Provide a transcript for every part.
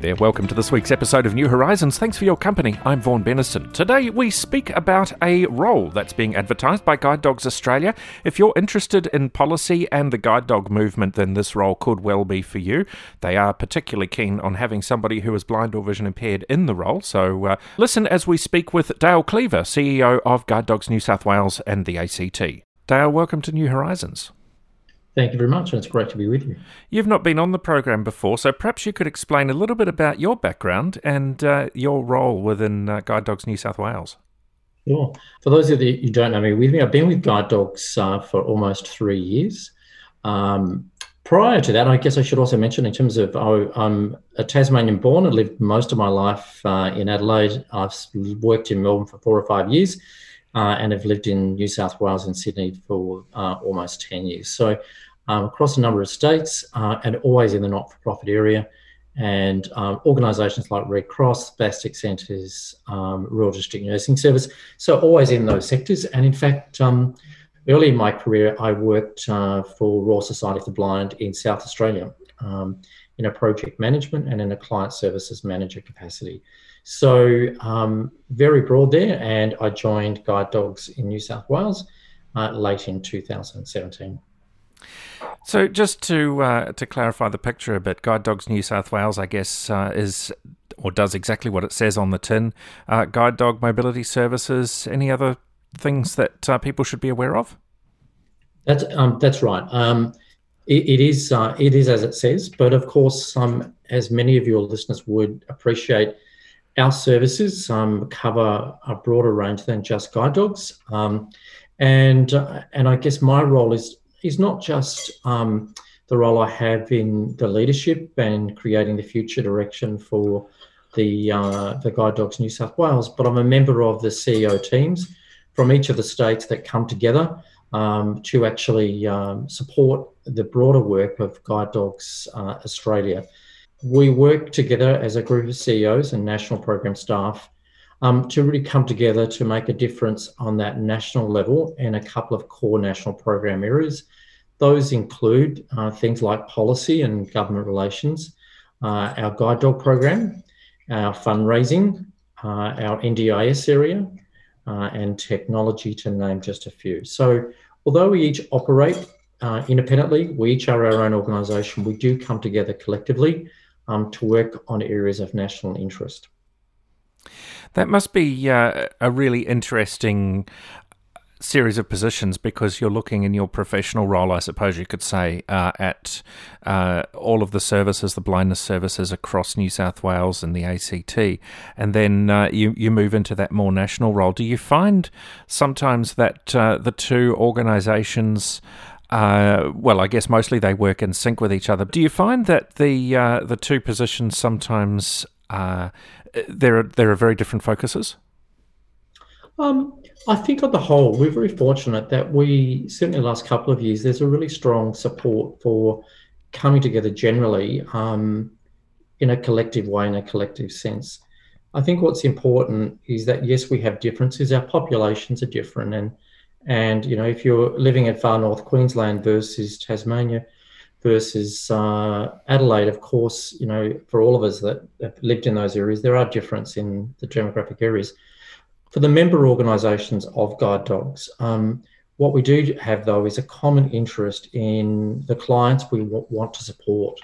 There, welcome to this week's episode of New Horizons. Thanks for your company. I'm Vaughan Bennison. Today we speak about a role that's being advertised by Guide Dogs Australia. If you're interested in policy and the guide dog movement, then this role could well be for you. They are particularly keen on having somebody who is blind or vision impaired in the role. So uh, listen as we speak with Dale Cleaver, CEO of Guide Dogs New South Wales and the ACT. Dale, welcome to New Horizons. Thank you very much, and it's great to be with you. You've not been on the program before, so perhaps you could explain a little bit about your background and uh, your role within uh, Guide Dogs New South Wales. Sure. For those of you who don't know me, with me, I've been with Guide Dogs uh, for almost three years. Um, prior to that, I guess I should also mention, in terms of I'm a Tasmanian born and lived most of my life uh, in Adelaide. I've worked in Melbourne for four or five years. Uh, and have lived in New South Wales and Sydney for uh, almost 10 years. So um, across a number of states uh, and always in the not for profit area. And um, organisations like Red Cross, Spastic Centres, um, Rural District Nursing Service. So, always in those sectors. And in fact, um, early in my career, I worked uh, for Royal Society of the Blind in South Australia um, in a project management and in a client services manager capacity. So, um, very broad there. And I joined Guide Dogs in New South Wales uh, late in 2017. So, just to uh, to clarify the picture a bit, Guide Dogs New South Wales, I guess, uh, is or does exactly what it says on the tin. Uh, guide dog mobility services. Any other things that uh, people should be aware of? That's um, that's right. Um, it, it is uh, it is as it says, but of course, um, as many of your listeners would appreciate, our services um, cover a broader range than just guide dogs. Um, and uh, and I guess my role is is not just um, the role I have in the leadership and creating the future direction for the uh, the Guide Dogs New South Wales, but I'm a member of the CEO teams from each of the states that come together um, to actually um, support the broader work of Guide Dogs uh, Australia. We work together as a group of CEOs and national program staff um, to really come together to make a difference on that national level in a couple of core national program areas. Those include uh, things like policy and government relations, uh, our guide dog program, our fundraising, uh, our NDIS area, uh, and technology, to name just a few. So, although we each operate uh, independently, we each are our own organisation, we do come together collectively um, to work on areas of national interest. That must be uh, a really interesting series of positions because you're looking in your professional role, I suppose you could say, uh, at uh, all of the services, the blindness services across New South Wales and the ACT, and then uh, you you move into that more national role. Do you find sometimes that uh, the two organisations uh, well, I guess mostly they work in sync with each other. Do you find that the uh, the two positions sometimes uh, there are there are very different focuses? Um, I think on the whole, we're very fortunate that we certainly the last couple of years there's a really strong support for coming together generally um, in a collective way, in a collective sense. I think what's important is that yes, we have differences. Our populations are different, and and you know if you're living in far north Queensland versus Tasmania, versus uh, Adelaide, of course, you know, for all of us that have lived in those areas, there are differences in the demographic areas. For the member organisations of guide dogs, um, what we do have though is a common interest in the clients we w- want to support.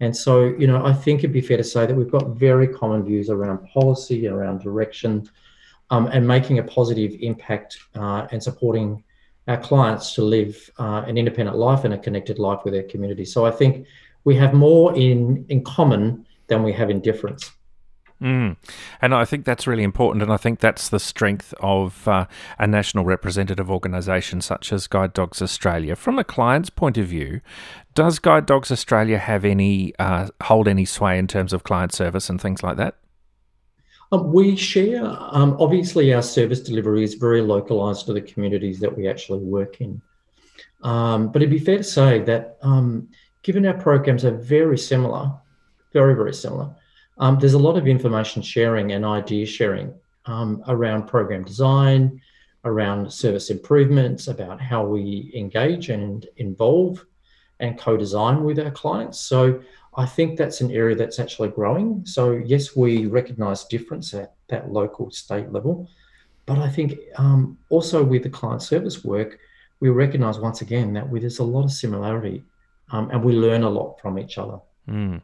And so, you know, I think it'd be fair to say that we've got very common views around policy, around direction, um, and making a positive impact uh, and supporting our clients to live uh, an independent life and a connected life with their community. So I think we have more in in common than we have in difference. Mm. And I think that's really important, and I think that's the strength of uh, a national representative organisation such as Guide Dogs Australia. From a client's point of view, does Guide Dogs Australia have any uh, hold any sway in terms of client service and things like that? Um, we share, um, obviously, our service delivery is very localised to the communities that we actually work in. Um, but it'd be fair to say that um, given our programs are very similar, very, very similar, um, there's a lot of information sharing and idea sharing um, around program design, around service improvements, about how we engage and involve and co design with our clients. So I think that's an area that's actually growing. So, yes, we recognize difference at that local state level. But I think um, also with the client service work, we recognize once again that there's a lot of similarity um, and we learn a lot from each other. Mm.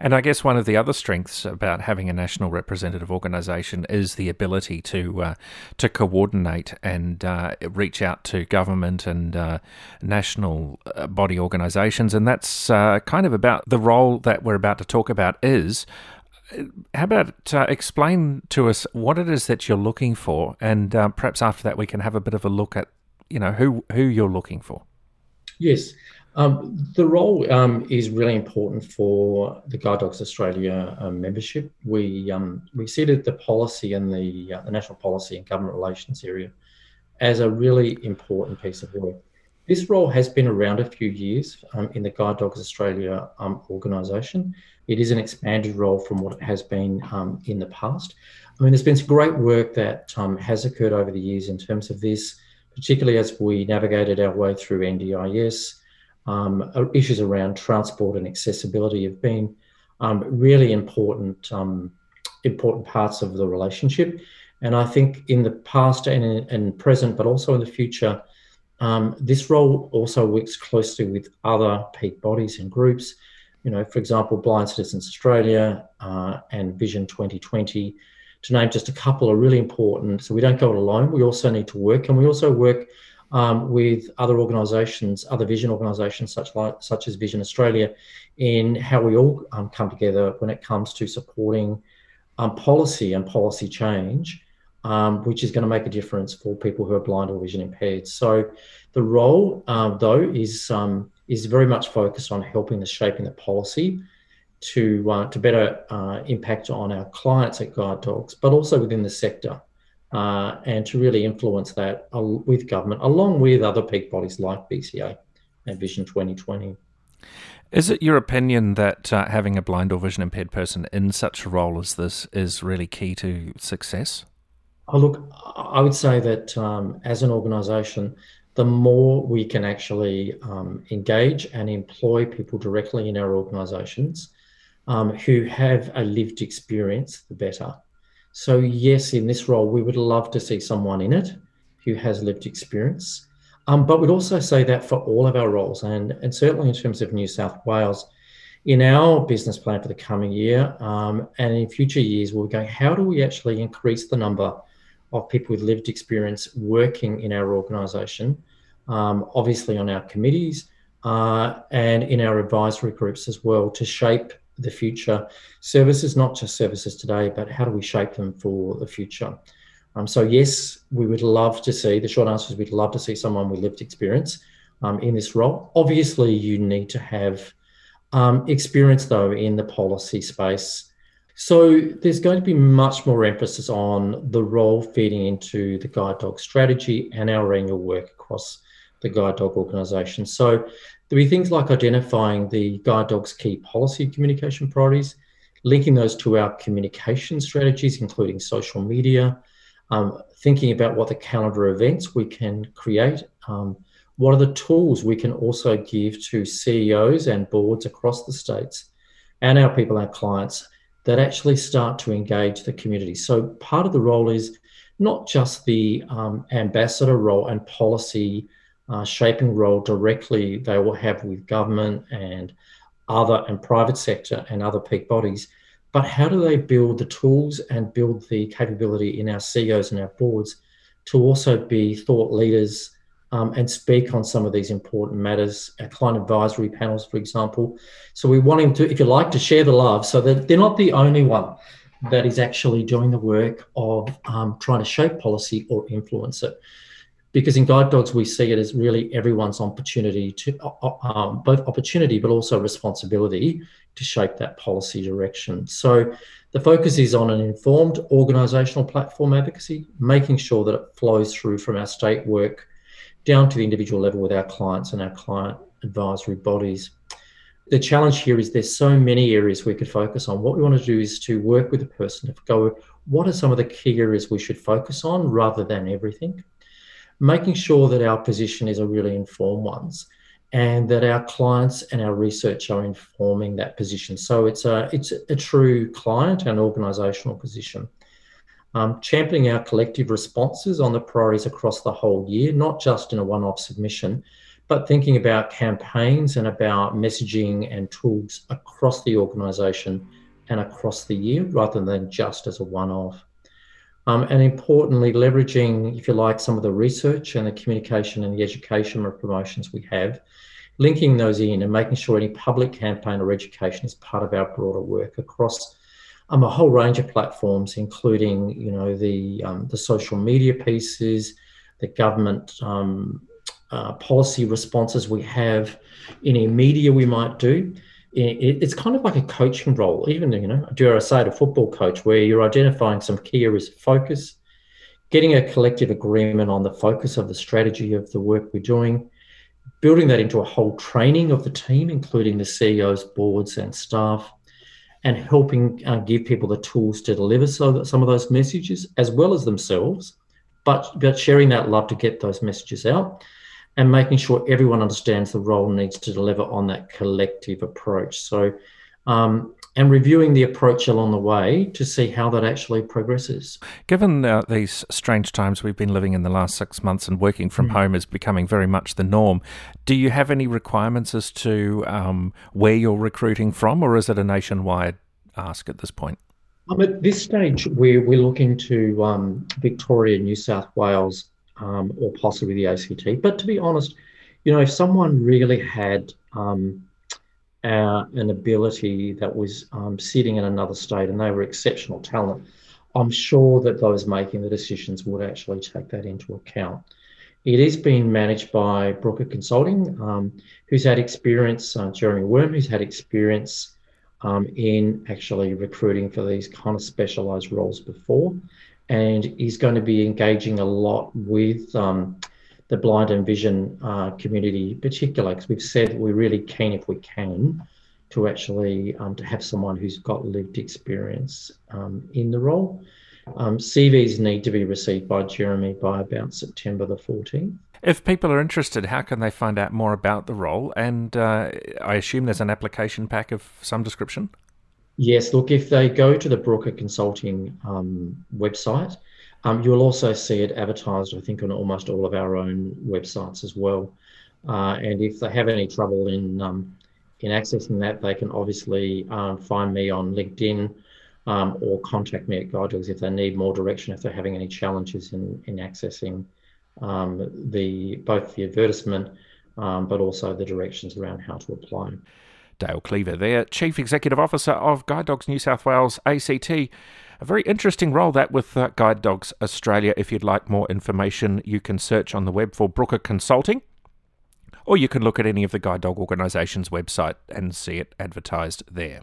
And I guess one of the other strengths about having a national representative organisation is the ability to uh, to coordinate and uh, reach out to government and uh, national uh, body organisations, and that's uh, kind of about the role that we're about to talk about. Is how about uh, explain to us what it is that you're looking for, and perhaps after that we can have a bit of a look at you know who who you're looking for. Yes. Um, the role um, is really important for the Guide Dogs Australia um, membership. We um, we see that the policy and the, uh, the national policy and government relations area as a really important piece of work. This role has been around a few years um, in the Guide Dogs Australia um, organisation. It is an expanded role from what it has been in the past. I mean, there's been some great work that has occurred over the years in terms of this, particularly as we navigated our way through NDIS um, uh, issues around transport and accessibility have been um, really important um, important parts of the relationship. And I think in the past and, and present, but also in the future, um, this role also works closely with other peak bodies and groups. You know, for example, Blind Citizens Australia uh, and Vision 2020, to name just a couple, are really important. So we don't go it alone. We also need to work, and we also work um, with other organisations, other vision organisations such like such as Vision Australia, in how we all um, come together when it comes to supporting um, policy and policy change, um, which is going to make a difference for people who are blind or vision impaired. So, the role um, though is um, is very much focused on helping the shaping the policy to uh, to better uh, impact on our clients at Guide Dogs, but also within the sector uh, and to really influence that with government, along with other peak bodies like BCA and Vision 2020. Is it your opinion that uh, having a blind or vision impaired person in such a role as this is really key to success? Oh, look, I would say that um, as an organisation, the more we can actually um, engage and employ people directly in our organisations um, who have a lived experience, the better. So, yes, in this role, we would love to see someone in it who has lived experience. Um, but we'd also say that for all of our roles, and, and certainly in terms of New South Wales, in our business plan for the coming year um, and in future years, we're going, how do we actually increase the number of people with lived experience working in our organisation, um, obviously on our committees uh, and in our advisory groups as well, to shape the future services, not just services today, but how do we shape them for the future? Um, so, yes, we would love to see, the short answer is we'd love to see someone with lived experience um, in this role. Obviously, you need to have um, experience, though, in the policy space. So, there's going to be much more emphasis on the role feeding into the guide dog strategy and our annual work across the guide dog organisation. So, There'll be things like identifying the guide dog's key policy communication priorities, linking those to our communication strategies, including social media, um, thinking about what the calendar events we can create, um, what are the tools we can also give to CEOs and boards across the states and our people, our clients, that actually start to engage the community. So part of the role is not just the um, ambassador role and policy uh, shaping role directly they will have with government and other and private sector and other peak bodies. But how do they build the tools and build the capability in our CEOs and our boards to also be thought leaders um, and speak on some of these important matters, our client advisory panels, for example. So we want him to, if you like, to share the love so that they're not the only one that is actually doing the work of um, trying to shape policy or influence it because in guide dogs we see it as really everyone's opportunity to um, both opportunity but also responsibility to shape that policy direction. So the focus is on an informed organisational platform advocacy making sure that it flows through from our state work down to the individual level with our clients and our client advisory bodies. The challenge here is there's so many areas we could focus on. What we want to do is to work with the person to go what are some of the key areas we should focus on rather than everything making sure that our position is a really informed ones and that our clients and our research are informing that position. So it's a it's a true client and organisational position. Um, championing our collective responses on the priorities across the whole year, not just in a one-off submission, but thinking about campaigns and about messaging and tools across the organisation and across the year, rather than just as a one-off. Um, and importantly, leveraging, if you like, some of the research and the communication and the education or promotions we have, linking those in and making sure any public campaign or education is part of our broader work across um, a whole range of platforms, including, you know, the um, the social media pieces, the government um, uh, policy responses we have, any media we might do it's kind of like a coaching role, even, you know, dare I say a football coach, where you're identifying some key areas of focus, getting a collective agreement on the focus of the strategy of the work we're doing, building that into a whole training of the team, including the CEOs, boards, and staff, and helping uh, give people the tools to deliver so that some of those messages as well as themselves, but, but sharing that love to get those messages out and making sure everyone understands the role needs to deliver on that collective approach. So, um, and reviewing the approach along the way to see how that actually progresses. Given uh, these strange times we've been living in the last six months and working from mm. home is becoming very much the norm, do you have any requirements as to um, where you're recruiting from, or is it a nationwide ask at this point? Um, at this stage, we're, we're looking to um, Victoria, New South Wales, um, or possibly the ACT. But to be honest, you know, if someone really had um, uh, an ability that was um, sitting in another state and they were exceptional talent, I'm sure that those making the decisions would actually take that into account. It is being managed by Brooker Consulting, um, who's had experience, uh, Jeremy Worm, who's had experience um, in actually recruiting for these kind of specialized roles before and he's going to be engaging a lot with um, the blind and vision uh, community, particularly because we've said we're really keen if we can to actually um, to have someone who's got lived experience um, in the role. Um, CVs need to be received by Jeremy by about September the 14th. If people are interested, how can they find out more about the role? And uh, I assume there's an application pack of some description. Yes, look, if they go to the Brooker Consulting um, website, um, you'll also see it advertised, I think, on almost all of our own websites as well. Uh, and if they have any trouble in um, in accessing that, they can obviously um, find me on LinkedIn um, or contact me at Guide if they need more direction, if they're having any challenges in in accessing um, the both the advertisement, but also the directions around how to apply. Dale Cleaver there, Chief Executive Officer of Guide Dogs New South Wales ACT. A very interesting role that with uh, Guide Dogs Australia. If you'd like more information, you can search on the web for Brooker Consulting or you can look at any of the Guide Dog organisation's website and see it advertised there.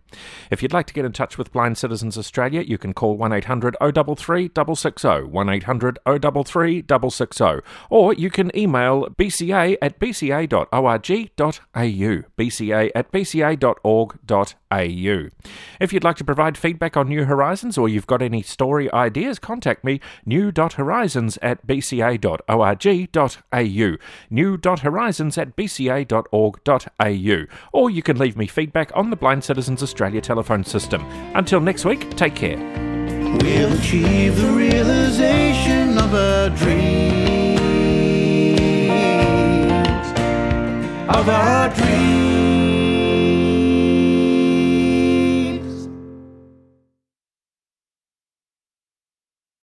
If you'd like to get in touch with Blind Citizens Australia, you can call 1800 033 660, 1800 033 660, or you can email bca at bca.org.au, bca at bca.org.au. If you'd like to provide feedback on New Horizons or you've got any story ideas, contact me new.horizons at bca.org.au, new.horizons at bca.org.au, or you can leave me feedback on the Blind Citizens Australia telephone system. Until next week, take care. We'll achieve the realization of our dreams, of our dreams.